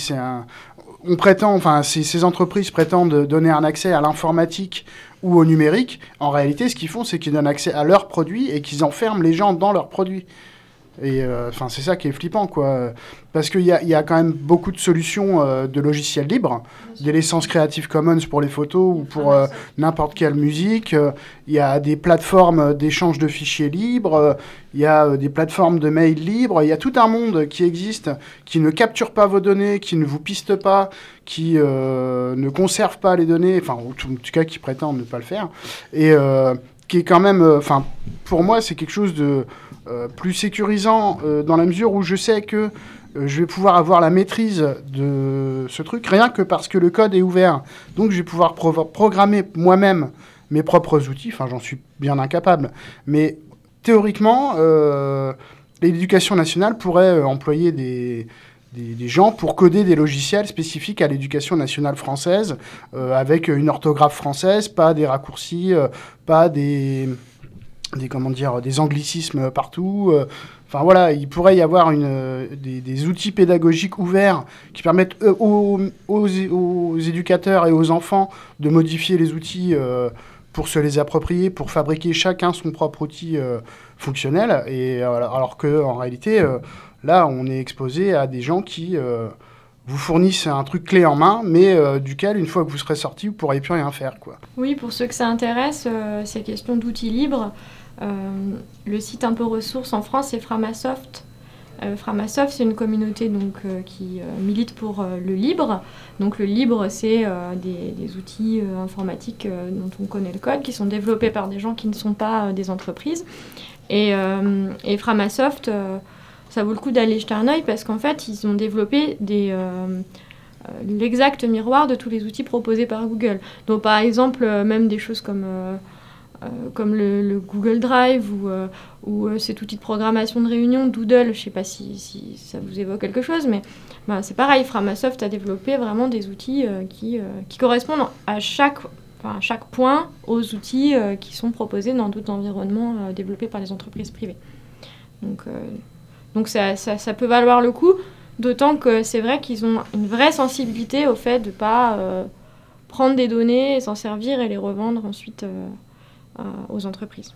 Speaker 6: on prétend, enfin, ces entreprises prétendent donner un accès à l'informatique ou au numérique. En réalité, ce qu'ils font, c'est qu'ils donnent accès à leurs produits et qu'ils enferment les gens dans leurs produits. Et euh, enfin, c'est ça qui est flippant, quoi. Parce qu'il y a, il y a quand même beaucoup de solutions euh, de logiciels libres, des licences Creative Commons pour les photos ou pour euh, n'importe quelle musique. Il y a des plateformes d'échange de fichiers libres. Il y a des plateformes de mail libres. Il y a tout un monde qui existe, qui ne capture pas vos données, qui ne vous piste pas, qui ne conserve pas les données, enfin, en tout cas, qui prétend ne pas le faire. Et qui est quand même, enfin, pour moi, c'est quelque chose de plus sécurisant euh, dans la mesure où je sais que euh, je vais pouvoir avoir la maîtrise de ce truc rien que parce que le code est ouvert. Donc je vais pouvoir pro- programmer moi-même mes propres outils. Enfin, j'en suis bien incapable. Mais théoriquement, euh, l'éducation nationale pourrait euh, employer des, des, gens pour coder des logiciels spécifiques à l'éducation nationale française, euh, avec une orthographe française, pas des raccourcis, euh, pas des des comment dire des anglicismes partout. euh, Enfin voilà, il pourrait y avoir une, euh, des, outils pédagogiques ouverts qui permettent euh, aux, aux, éducateurs et aux enfants de modifier les outils pour se les approprier, pour fabriquer chacun son propre outil fonctionnel. Et alors que en réalité, là, on est exposé à des gens qui vous fournissent un truc clé en main, mais duquel, une fois que vous serez sorti, vous pourrez plus rien faire, quoi.
Speaker 8: Oui, pour ceux que ça intéresse, ces questions d'outils libres, le site un peu ressource en France, c'est Framasoft. Euh, Framasoft, c'est une communauté donc, euh, qui euh, milite pour euh, le libre. Donc le libre, c'est euh, des, outils euh, informatiques euh, dont on connaît le code, qui sont développés par des gens qui ne sont pas euh, des entreprises. Et, euh, Framasoft, euh, ça vaut le coup d'aller jeter un œil parce qu'en fait, ils ont développé euh, euh, l'exact miroir de tous les outils proposés par Google. Donc par exemple, euh, même des choses comme, euh, euh, comme le, le Google Drive ou, euh, ou euh, cet outil de programmation de réunion, Doodle, je ne sais pas si, ça vous évoque quelque chose, mais ben, c'est pareil, Framasoft a développé vraiment des outils euh, qui, euh, correspondent à chaque, enfin, à chaque point aux outils euh, qui sont proposés dans d'autres environnements euh, développés par les entreprises privées. Donc, euh, donc ça, ça, peut valoir le coup. D'autant que c'est vrai qu'ils ont une vraie sensibilité au fait de ne pas euh, prendre des données, s'en servir et les revendre ensuite euh, aux entreprises.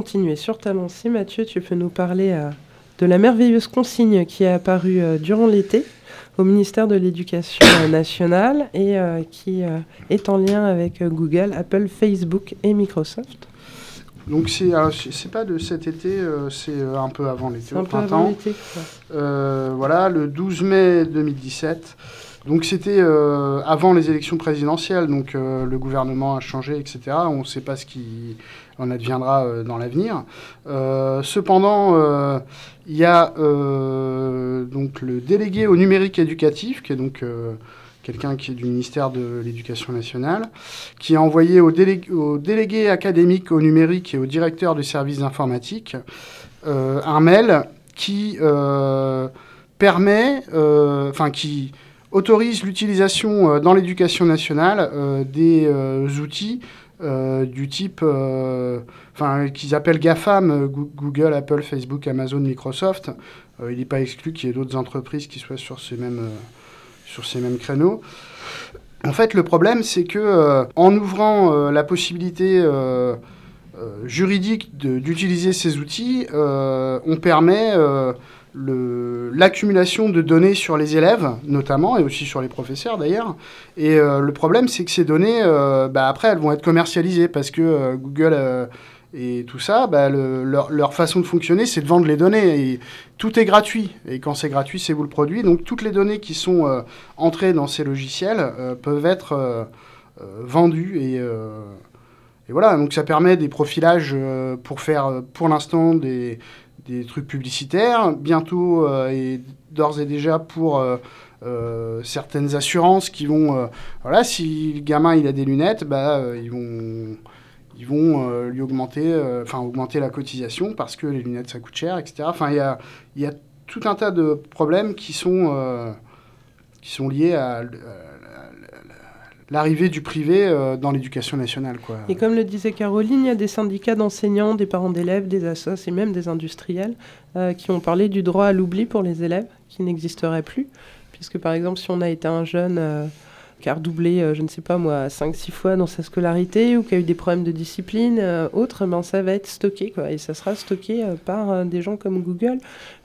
Speaker 2: Continuer sur ta lancée, Mathieu, tu peux nous parler euh, de la merveilleuse consigne qui est apparue euh, durant l'été au ministère de l'Éducation euh, nationale et qui est en lien avec Google, Apple, Facebook et Microsoft.
Speaker 6: Donc c'est pas de cet été, c'est un peu avant l'été, au printemps. voilà, le 12 mai 2017. Donc c'était euh, avant les élections présidentielles, donc euh, le gouvernement a changé, etc. On ne sait pas ce qui en adviendra euh, dans l'avenir. Euh, cependant, euh, il y a donc le délégué au numérique éducatif, qui est donc quelqu'un qui est du ministère de l'Éducation nationale, qui a envoyé aux, délé- aux délégués académiques au numérique et au directeur du service d'informatique euh, un mail qui permet, enfin qui autorise l'utilisation dans l'éducation nationale des outils euh, du type, euh, enfin qu'ils appellent GAFAM, euh, Goo- Google, Apple, Facebook, Amazon, Microsoft. Il n'est pas exclu qu'il y ait d'autres entreprises qui soient sur ces mêmes, sur ces mêmes créneaux. En fait, le problème, c'est que en ouvrant la possibilité juridique d'utiliser ces outils, on permet l'accumulation de données sur les élèves, notamment, et aussi sur les professeurs d'ailleurs. Et euh, le problème, c'est que ces données, euh, bah, après, elles vont être commercialisées parce que euh, Google et tout ça, bah, le- leur, façon de fonctionner, c'est de vendre les données. Et tout est gratuit. Et quand c'est gratuit, c'est vous le produit. Donc toutes les données qui sont entrées dans ces logiciels peuvent être vendues. Et, et voilà, donc ça permet des profilages pour faire, pour l'instant, des, des trucs publicitaires. Bientôt, euh, et d'ores et déjà, pour... euh, euh, certaines assurances qui vont voilà si le gamin il a des lunettes bah ils vont ils vont lui augmenter enfin augmenter la cotisation parce que les lunettes ça coûte cher etc enfin il y a y a tout un tas de problèmes qui sont qui sont liés à l'arrivée du privé euh, dans l'éducation nationale quoi
Speaker 2: Et comme le disait Caroline, il y a des syndicats d'enseignants, des parents d'élèves, des assos et même des industriels euh, qui ont parlé du droit à l'oubli pour les élèves qui n'existerait plus. Puisque par exemple, si on a été un jeune euh, qui a redoublé, euh, je ne sais pas moi, 5-6 fois dans sa scolarité ou qui a eu des problèmes de discipline, euh, autres, ben, ça va être stocké. Et ça sera stocké euh, par euh, des gens comme Google.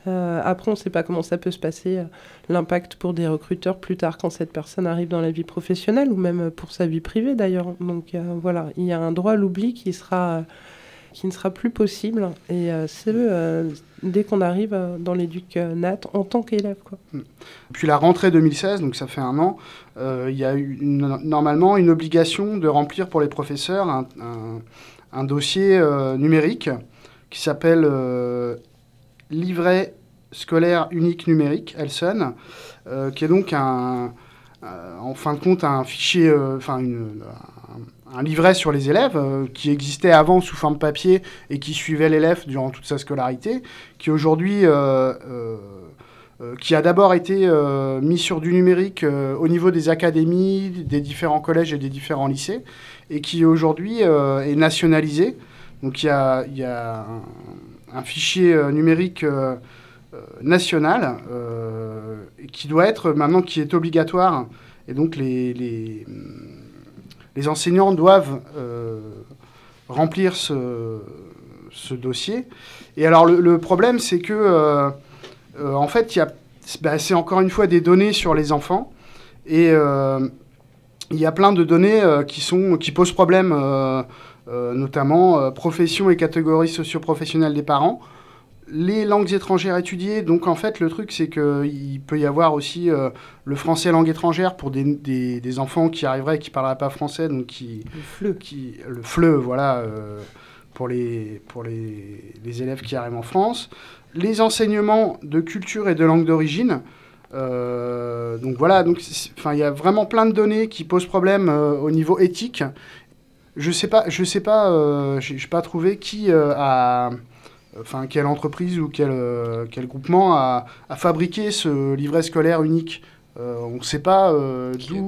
Speaker 2: Après, on ne sait pas comment ça peut se passer, l'impact pour des recruteurs plus tard quand cette personne arrive dans la vie professionnelle ou même pour sa vie privée d'ailleurs. Donc voilà, il y a un droit à l'oubli qui sera... qui ne sera plus possible. Et euh, c'est euh, dès qu'on arrive euh, dans l'éduc euh, nat en tant qu'élève. Quoi.
Speaker 6: Puis la rentrée 2016, donc ça fait un an, il y a eu normalement une obligation de remplir pour les professeurs un, dossier numérique qui s'appelle Livret scolaire unique numérique, Elson, qui est donc un, en fin de compte un fichier, enfin un livret sur les élèves euh, qui existait avant sous forme papier et qui suivait l'élève durant toute sa scolarité, qui aujourd'hui euh, euh, qui a d'abord été mis sur du numérique au niveau des académies, des différents collèges et des différents lycées, et qui aujourd'hui est nationalisé. Donc il y a, y a un, un fichier numérique national qui doit être maintenant qui est obligatoire, et donc les, les, les enseignants doivent euh, remplir ce, dossier. Et alors le, problème c'est que euh, euh, en fait, bah, c'est encore une fois des données sur les enfants. Et il y a plein de données qui, sont, qui posent problème, notamment profession et catégorie socio-professionnelle des parents. Les langues étrangères étudiées, donc en fait, le truc, c'est qu'il peut y avoir aussi euh, le français langue étrangère pour des, des- des enfants qui arriveraient et qui ne parleraient pas français, donc qui,
Speaker 2: Le fleu.
Speaker 6: qui, le FLE, voilà, euh, pour, les, pour les, les élèves qui arrivent en France. Les enseignements de culture et de langue d'origine. Euh, donc voilà, donc enfin, il y a vraiment plein de données qui posent problème au niveau éthique. Je sais pas, je sais pas, j'ai pas trouvé qui a, enfin quelle entreprise ou quel, euh, quel groupement a, a fabriqué ce livret scolaire unique. Euh, on ne sait pas euh,
Speaker 1: Qui a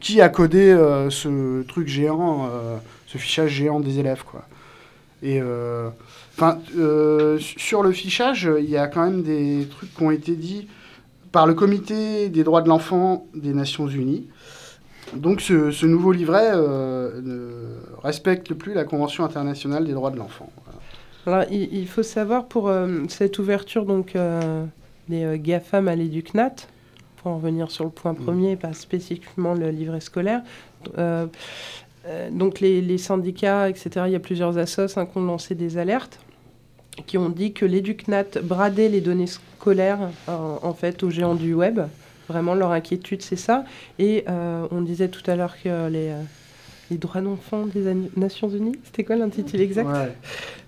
Speaker 6: qui a codé ce truc géant, ce fichage géant des élèves, quoi. Et enfin, sur le fichage, il y a quand même des trucs qui ont été dits par le Comité des droits de l'enfant des Nations Unies. Donc, ce, ce nouveau livret euh, ne respecte plus la Convention internationale des droits de l'enfant.
Speaker 2: Alors, il, il faut savoir pour euh, cette ouverture donc, euh, des euh, GAFAM à l'EducNat, pour en revenir sur le point premier, pas spécifiquement le livret scolaire. donc les, les syndicats, etc., il y a plusieurs assos hein, qui ont lancé des alertes qui ont dit que l'EducNat bradait les données scolaires en, fait aux géants du web. Vraiment, leur inquiétude, c'est ça. Et on disait tout à l'heure que les, les droits d'enfant des An- Nations Unies. C'était quoi l'intitulé exact
Speaker 6: Ouais.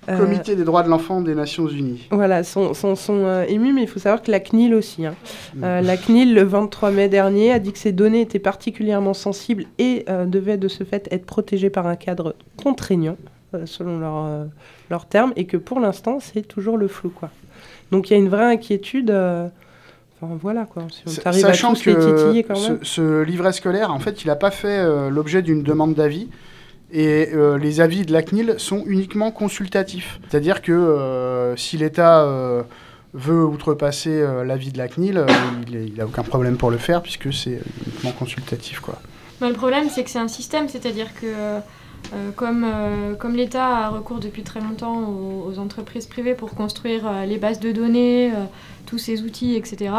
Speaker 2: Euh,
Speaker 6: Comité des droits de l'enfant des Nations Unies.
Speaker 2: Voilà, sont, sont, sont, euh, émus, mais il faut savoir que la CNIL aussi. hein.
Speaker 6: Mm.
Speaker 2: Euh, la CNIL, le 23 mai dernier, a dit que ces données étaient particulièrement sensibles et devaient de ce fait être protégées par un cadre contraignant, selon leurs euh, termes, et que pour l'instant, c'est toujours le flou. Quoi. Donc il y a une vraie inquiétude. euh, Enfin voilà quoi, si on
Speaker 6: Sa-
Speaker 2: arrive à
Speaker 6: Sachant
Speaker 2: tous les titiller
Speaker 6: que
Speaker 2: quand
Speaker 6: ce,
Speaker 2: même.
Speaker 6: ce livret scolaire, en fait, il n'a pas fait euh, l'objet d'une demande d'avis. Et euh, les avis de la CNIL sont uniquement consultatifs. C'est-à-dire que euh, si l'État euh, veut outrepasser euh, l'avis de la CNIL, euh, il n'a aucun problème pour le faire puisque c'est uniquement consultatif. Quoi.
Speaker 5: Bah, le problème, c'est que c'est un système, c'est-à-dire que euh, comme, euh, comme l'État a recours depuis très longtemps aux, entreprises privées pour construire euh, les bases de données, tous ces outils, etc.,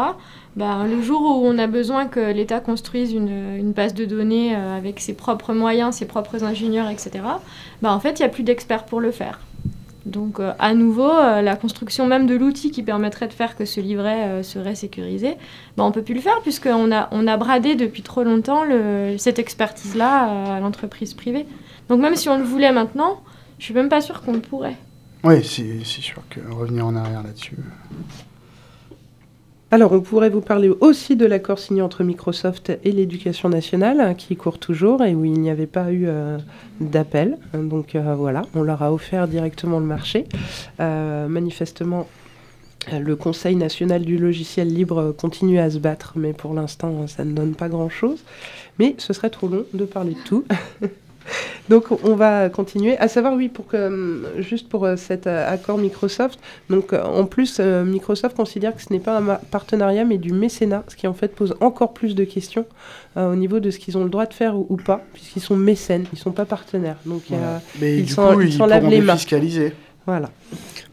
Speaker 5: bah, le jour où on a besoin que l'État construise une, base de données avec ses propres moyens, ses propres ingénieurs, etc., bah, en fait, il n'y a plus d'experts pour le faire. Donc, à nouveau, la construction même de l'outil qui permettrait de faire que ce livret serait sécurisé, bah, on peut plus le faire puisqu'on a, on bradé depuis trop longtemps cette expertise-là à l'entreprise privée. Donc même si on le voulait maintenant, je suis même pas sûre qu'on le pourrait.
Speaker 6: Oui, c'est sûr que revenir en arrière là-dessus.
Speaker 2: Alors, on pourrait vous parler aussi de l'accord signé entre Microsoft et l'éducation nationale, hein, qui court toujours et où il n'y avait pas eu euh, d'appel. Donc euh, voilà, on leur a offert directement le marché. Euh, manifestement, le Conseil national du logiciel libre continue à se battre, mais pour l'instant, ça ne donne pas grand-chose. Mais ce serait trop long de parler de tout. *laughs* *laughs* Donc on va continuer. À savoir, oui, pour que, hum, juste pour euh, cet euh, accord Microsoft, donc euh, en plus, euh, Microsoft considère que ce n'est pas un partenariat, mais du mécénat, ce qui en fait pose encore plus de questions euh, au niveau de ce qu'ils ont le droit de faire ou, ou pas, puisqu'ils sont mécènes, ils ne sont pas partenaires. Donc
Speaker 6: Voilà. Mais
Speaker 2: ils s'en- lavent les mains. Voilà.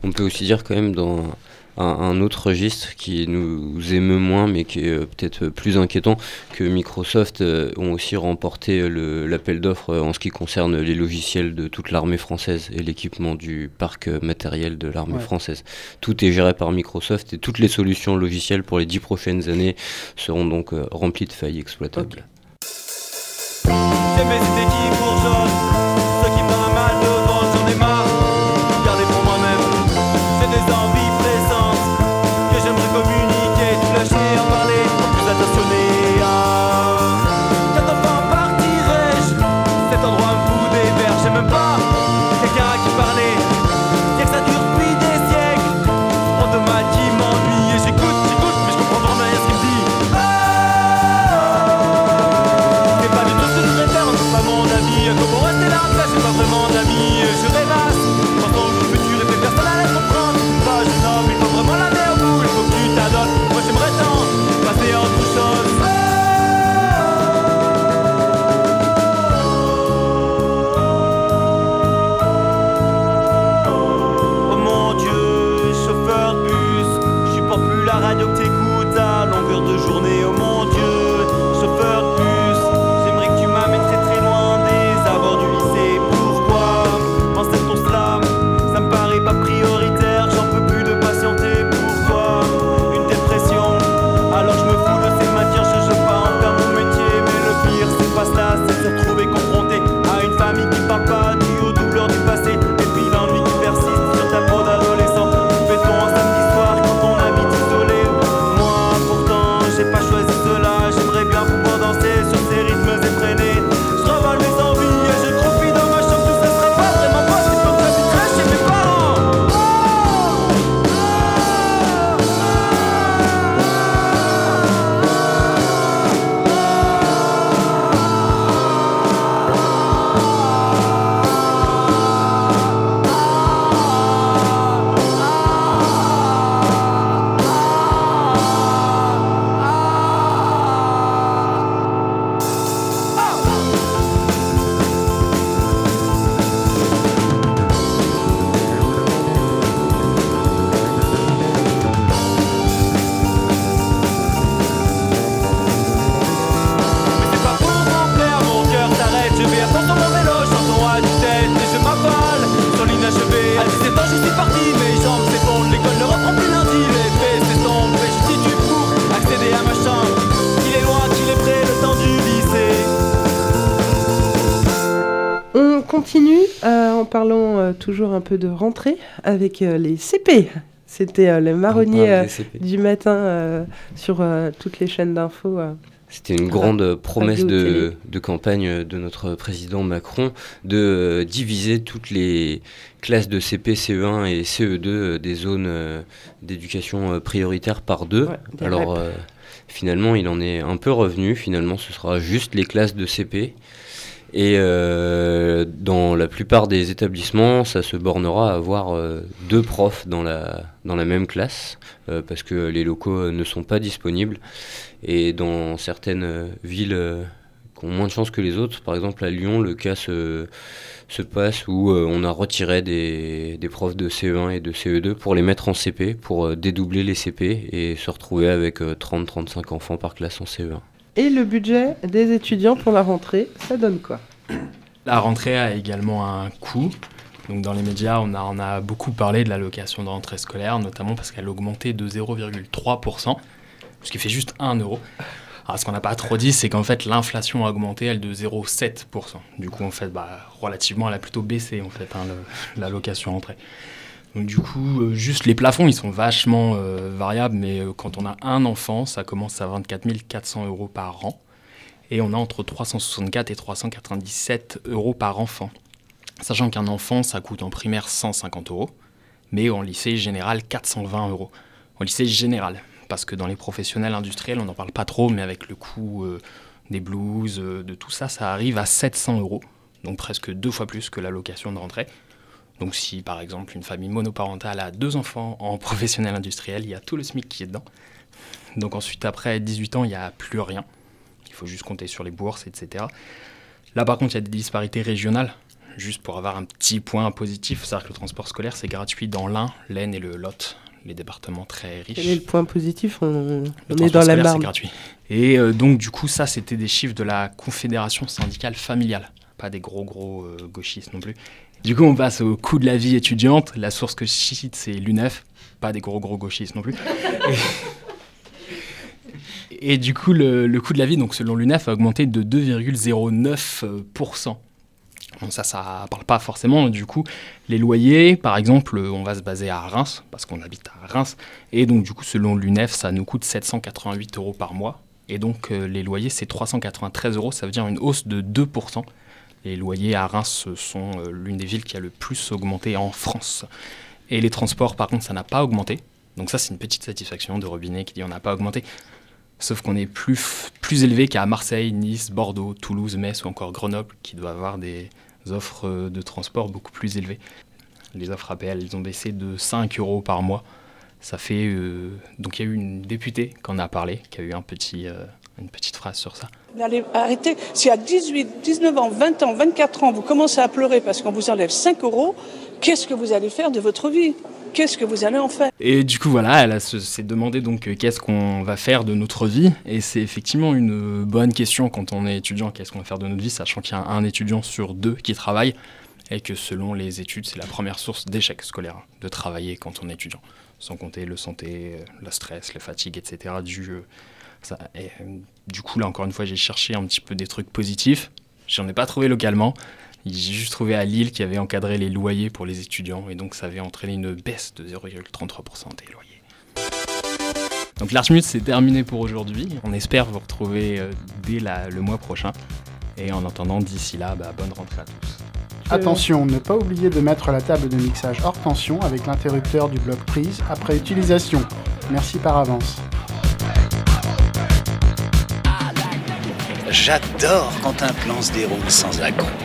Speaker 1: On peut aussi dire quand même dans un, un autre registre qui nous émeut moins mais qui est euh, peut-être plus inquiétant que Microsoft euh, ont aussi remporté l'appel d'offres euh, en ce qui concerne les logiciels de toute l'armée française et l'équipement du parc matériel de l'armée
Speaker 6: Ouais.
Speaker 1: française. Tout est géré par Microsoft et toutes les solutions logicielles pour les dix prochaines années seront donc remplies de failles exploitables.
Speaker 3: J'aimais
Speaker 2: toujours un peu de rentrée avec euh, les CP. C'était euh, le
Speaker 1: On
Speaker 2: marronnier euh, du matin sur toutes les chaînes d'infos.
Speaker 1: C'était une grande promesse de, campagne de notre président Macron de diviser toutes les classes de CP, CE1 et CE2 euh, des zones d'éducation prioritaire par deux.
Speaker 2: Ouais,
Speaker 1: Alors euh, finalement, il en est un peu revenu. Finalement, ce sera juste les classes de CP. Et euh, dans la plupart des établissements, ça se bornera à avoir euh, deux profs dans la, dans la même classe, euh, parce que les locaux ne sont pas disponibles. Et dans certaines villes qui ont moins de chance que les autres, par exemple à Lyon, le cas se, se passe où on a retiré des, des profs de CE1 et de CE2 pour les mettre en CP, pour dédoubler les CP et se retrouver avec euh, 30-35 enfants par classe en E CE1.
Speaker 2: Et le budget des étudiants pour la rentrée, ça donne quoi?
Speaker 9: La rentrée a également un coût. Donc dans les médias, on a, beaucoup parlé de l'allocation de rentrée scolaire, notamment parce qu'elle a augmenté de 0,3%, ce qui fait juste 1 euro. Alors ce qu'on n'a pas trop dit, c'est qu'en fait l'inflation a augmenté, elle, de 0,7%. Du coup, en fait, bah, relativement, elle a plutôt baissé, en fait, hein, l'allocation rentrée. Donc du coup, euh, juste les plafonds, ils sont vachement euh, variables, mais euh, quand on a un enfant, ça commence à 24 400 euros par an. Et on a entre 364 et 397 euros par enfant. Sachant qu'un enfant, ça coûte en primaire 150 euros, mais en lycée général 420 euros. En lycée général, parce que dans les professionnels industriels, on n'en parle pas trop, mais avec le coût des blouses, de tout ça, ça arrive à 700 euros. Donc presque deux fois plus que l'allocation de rentrée. Donc si par exemple une famille monoparentale a deux enfants en *laughs* professionnel industriel, il y a tout le SMIC qui est dedans. Donc ensuite après 18 ans, il n'y a plus rien. Il faut juste compter sur les bourses, etc. Là par contre, il y a des disparités régionales. Juste pour avoir un petit point positif, c'est-à-dire que le transport scolaire c'est gratuit dans l'Ain, l'Aisne et le Lot, les départements très riches.
Speaker 2: Quel est le point positif? On, on est dans la marne.
Speaker 9: gratuit. Et euh, donc, du coup, ça, c'était des chiffres de la Confédération syndicale familiale. Pas des gros, gros euh, gauchistes non plus. Du coup, on passe au coût de la vie étudiante. La source que je cite, c'est l'UNEF. Pas des gros, gros gauchistes non plus. Et, du coup, le, le coût de la vie, donc selon l'UNEF, a augmenté de 2,09%. Bon, ça, ça parle pas forcément. Du coup, les loyers, par exemple, on va se baser à Reims, parce qu'on habite à Reims. Et donc, du coup, selon l'UNEF, ça nous coûte 788 euros par mois. Et donc, euh, les loyers, c'est 393 euros. Ça veut dire une hausse de 2%. Les loyers à Reims sont euh, l'une des villes qui a le plus augmenté en France. Et les transports, par contre, ça n'a pas augmenté. Donc ça, c'est une petite satisfaction de Robinet qui dit on n'a pas augmenté. Sauf qu'on est plus, plus élevé qu'à Marseille, Nice, Bordeaux, Toulouse, Metz ou encore Grenoble, qui doivent avoir des offres de transport beaucoup plus élevées. Les offres APL, ils ont baissé de 5 euros par mois. Ça fait. euh, donc il y a eu une députée qui en a parlé, qui a eu euh, une petite phrase sur ça.
Speaker 10: Allez, arrêtez. Si à 18, 19 ans, 20 ans, 24 ans, vous commencez à pleurer parce qu'on vous enlève 5 euros, qu'est-ce que vous allez faire de votre vie? Qu'est-ce que vous allez en faire?
Speaker 9: Et du coup, voilà, elle s'est demandé donc euh, qu'est-ce qu'on va faire de notre vie. Et c'est effectivement une euh, bonne question quand on est étudiant, qu'est-ce qu'on va faire de notre vie, sachant qu'il y a un étudiant sur deux qui travaille et que selon les études, c'est la première source d'échec scolaire de travailler quand on est étudiant. Sans compter le santé, euh, le stress, les fatigues, etc. Du, euh, du coup, là, encore une fois, j'ai cherché un petit peu des trucs positifs. J'en ai pas trouvé localement. J'ai juste trouvé à Lille qui avait encadré les loyers pour les étudiants et donc ça avait entraîné une baisse de 0,33% des loyers. Donc l'Archmut c'est terminé pour aujourd'hui. On espère vous retrouver euh, dès le mois prochain. Et en attendant, d'ici là, bah, bonne rentrée à tous.
Speaker 6: Attention, ne pas oublier de mettre la table de mixage hors tension avec l'interrupteur du bloc prise après utilisation. Merci par avance.
Speaker 11: J'adore quand un plan se déroule sans accroc.